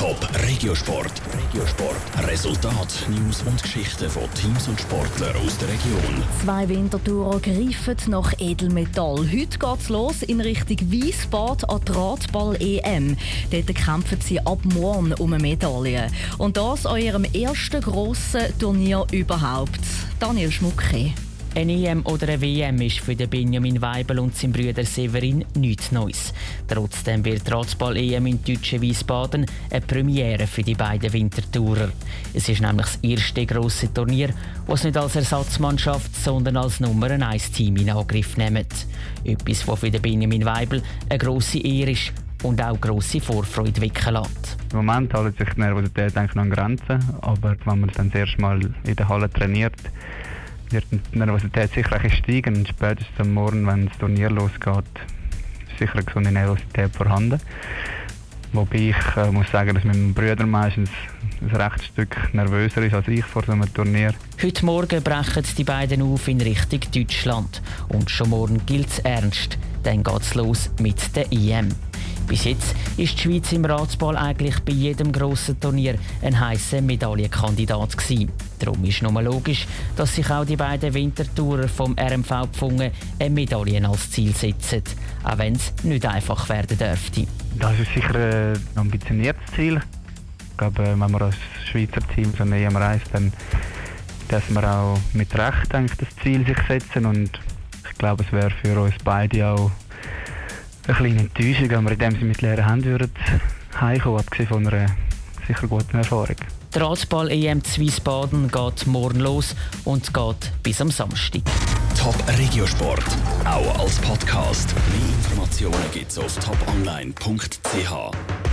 Top Regiosport. Regiosport. Resultat, News und Geschichten von Teams und Sportlern aus der Region. Zwei Wintertourer greifen nach Edelmetall. Heute geht es los in Richtung Wiesbad an die Radball-EM. Dort kämpfen sie ab morgen um eine Medaille. Und das an ihrem ersten grossen Turnier überhaupt. Daniel Schmucke. Eine EM oder eine WM ist für Benjamin Weibel und seinen Brüder Severin nichts Neues. Trotzdem wird Radball-EM in deutschen Wiesbaden eine Premiere für die beiden Wintertourer. Es ist nämlich das erste grosse Turnier, das nicht als Ersatzmannschaft, sondern als Nummer 1 Team in Angriff nimmt. Etwas, was für Benjamin Weibel eine grosse Ehre ist und auch grosse Vorfreude wecken lässt. Im Moment hält sich die Nervosität eigentlich noch an Grenzen, aber wenn man dann das erste Mal in der Halle trainiert, wird die Nervosität sicher ein steigen und spätestens am Morgen, wenn das Turnier losgeht, ist sicher eine gesunde Nervosität vorhanden. Wobei ich äh, muss sagen, dass mein Bruder meistens ein rechtes Stück nervöser ist als ich vor so einem Turnier. Heute Morgen brechen die beiden auf in Richtung Deutschland. Und schon morgen gilt es ernst. Dann geht es los mit der EM. Bis jetzt ist die Schweiz im Ratsball eigentlich bei jedem grossen Turnier ein heißer Medaillenkandidat gewesen. Darum ist nur logisch, dass sich auch die beiden Wintertourer vom RMV Pfungen eine Medaille als Ziel setzen, auch wenn es nicht einfach werden dürfte. Das ist sicher ein ambitioniertes Ziel. Ich glaube, wenn man als Schweizer Team so näher reist, dann dürfen wir auch mit Recht eigentlich das Ziel sich setzen und ich glaube, es wäre für uns beide auch eine kleine Enttäuschung, wenn wir in dem Sinne mit leeren Händen würden heimkommen, abgesehen von einer sicher guten Erfahrung. Die Radball-EM zu Wiesbaden geht morgen los und geht bis am Samstag. Top Regiosport, auch als Podcast. Mehr Informationen gibt's auf toponline.ch.